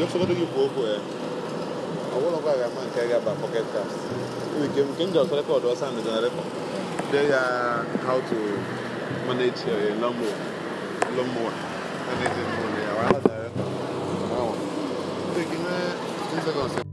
有几个人去报考呀？我老婆他们开个吧，podcast。因为肯肯家是那边做做生意的，那边啊，how to manage 呀，long more，long more，manage more 呀，我还在呀，我，所以呢，这个。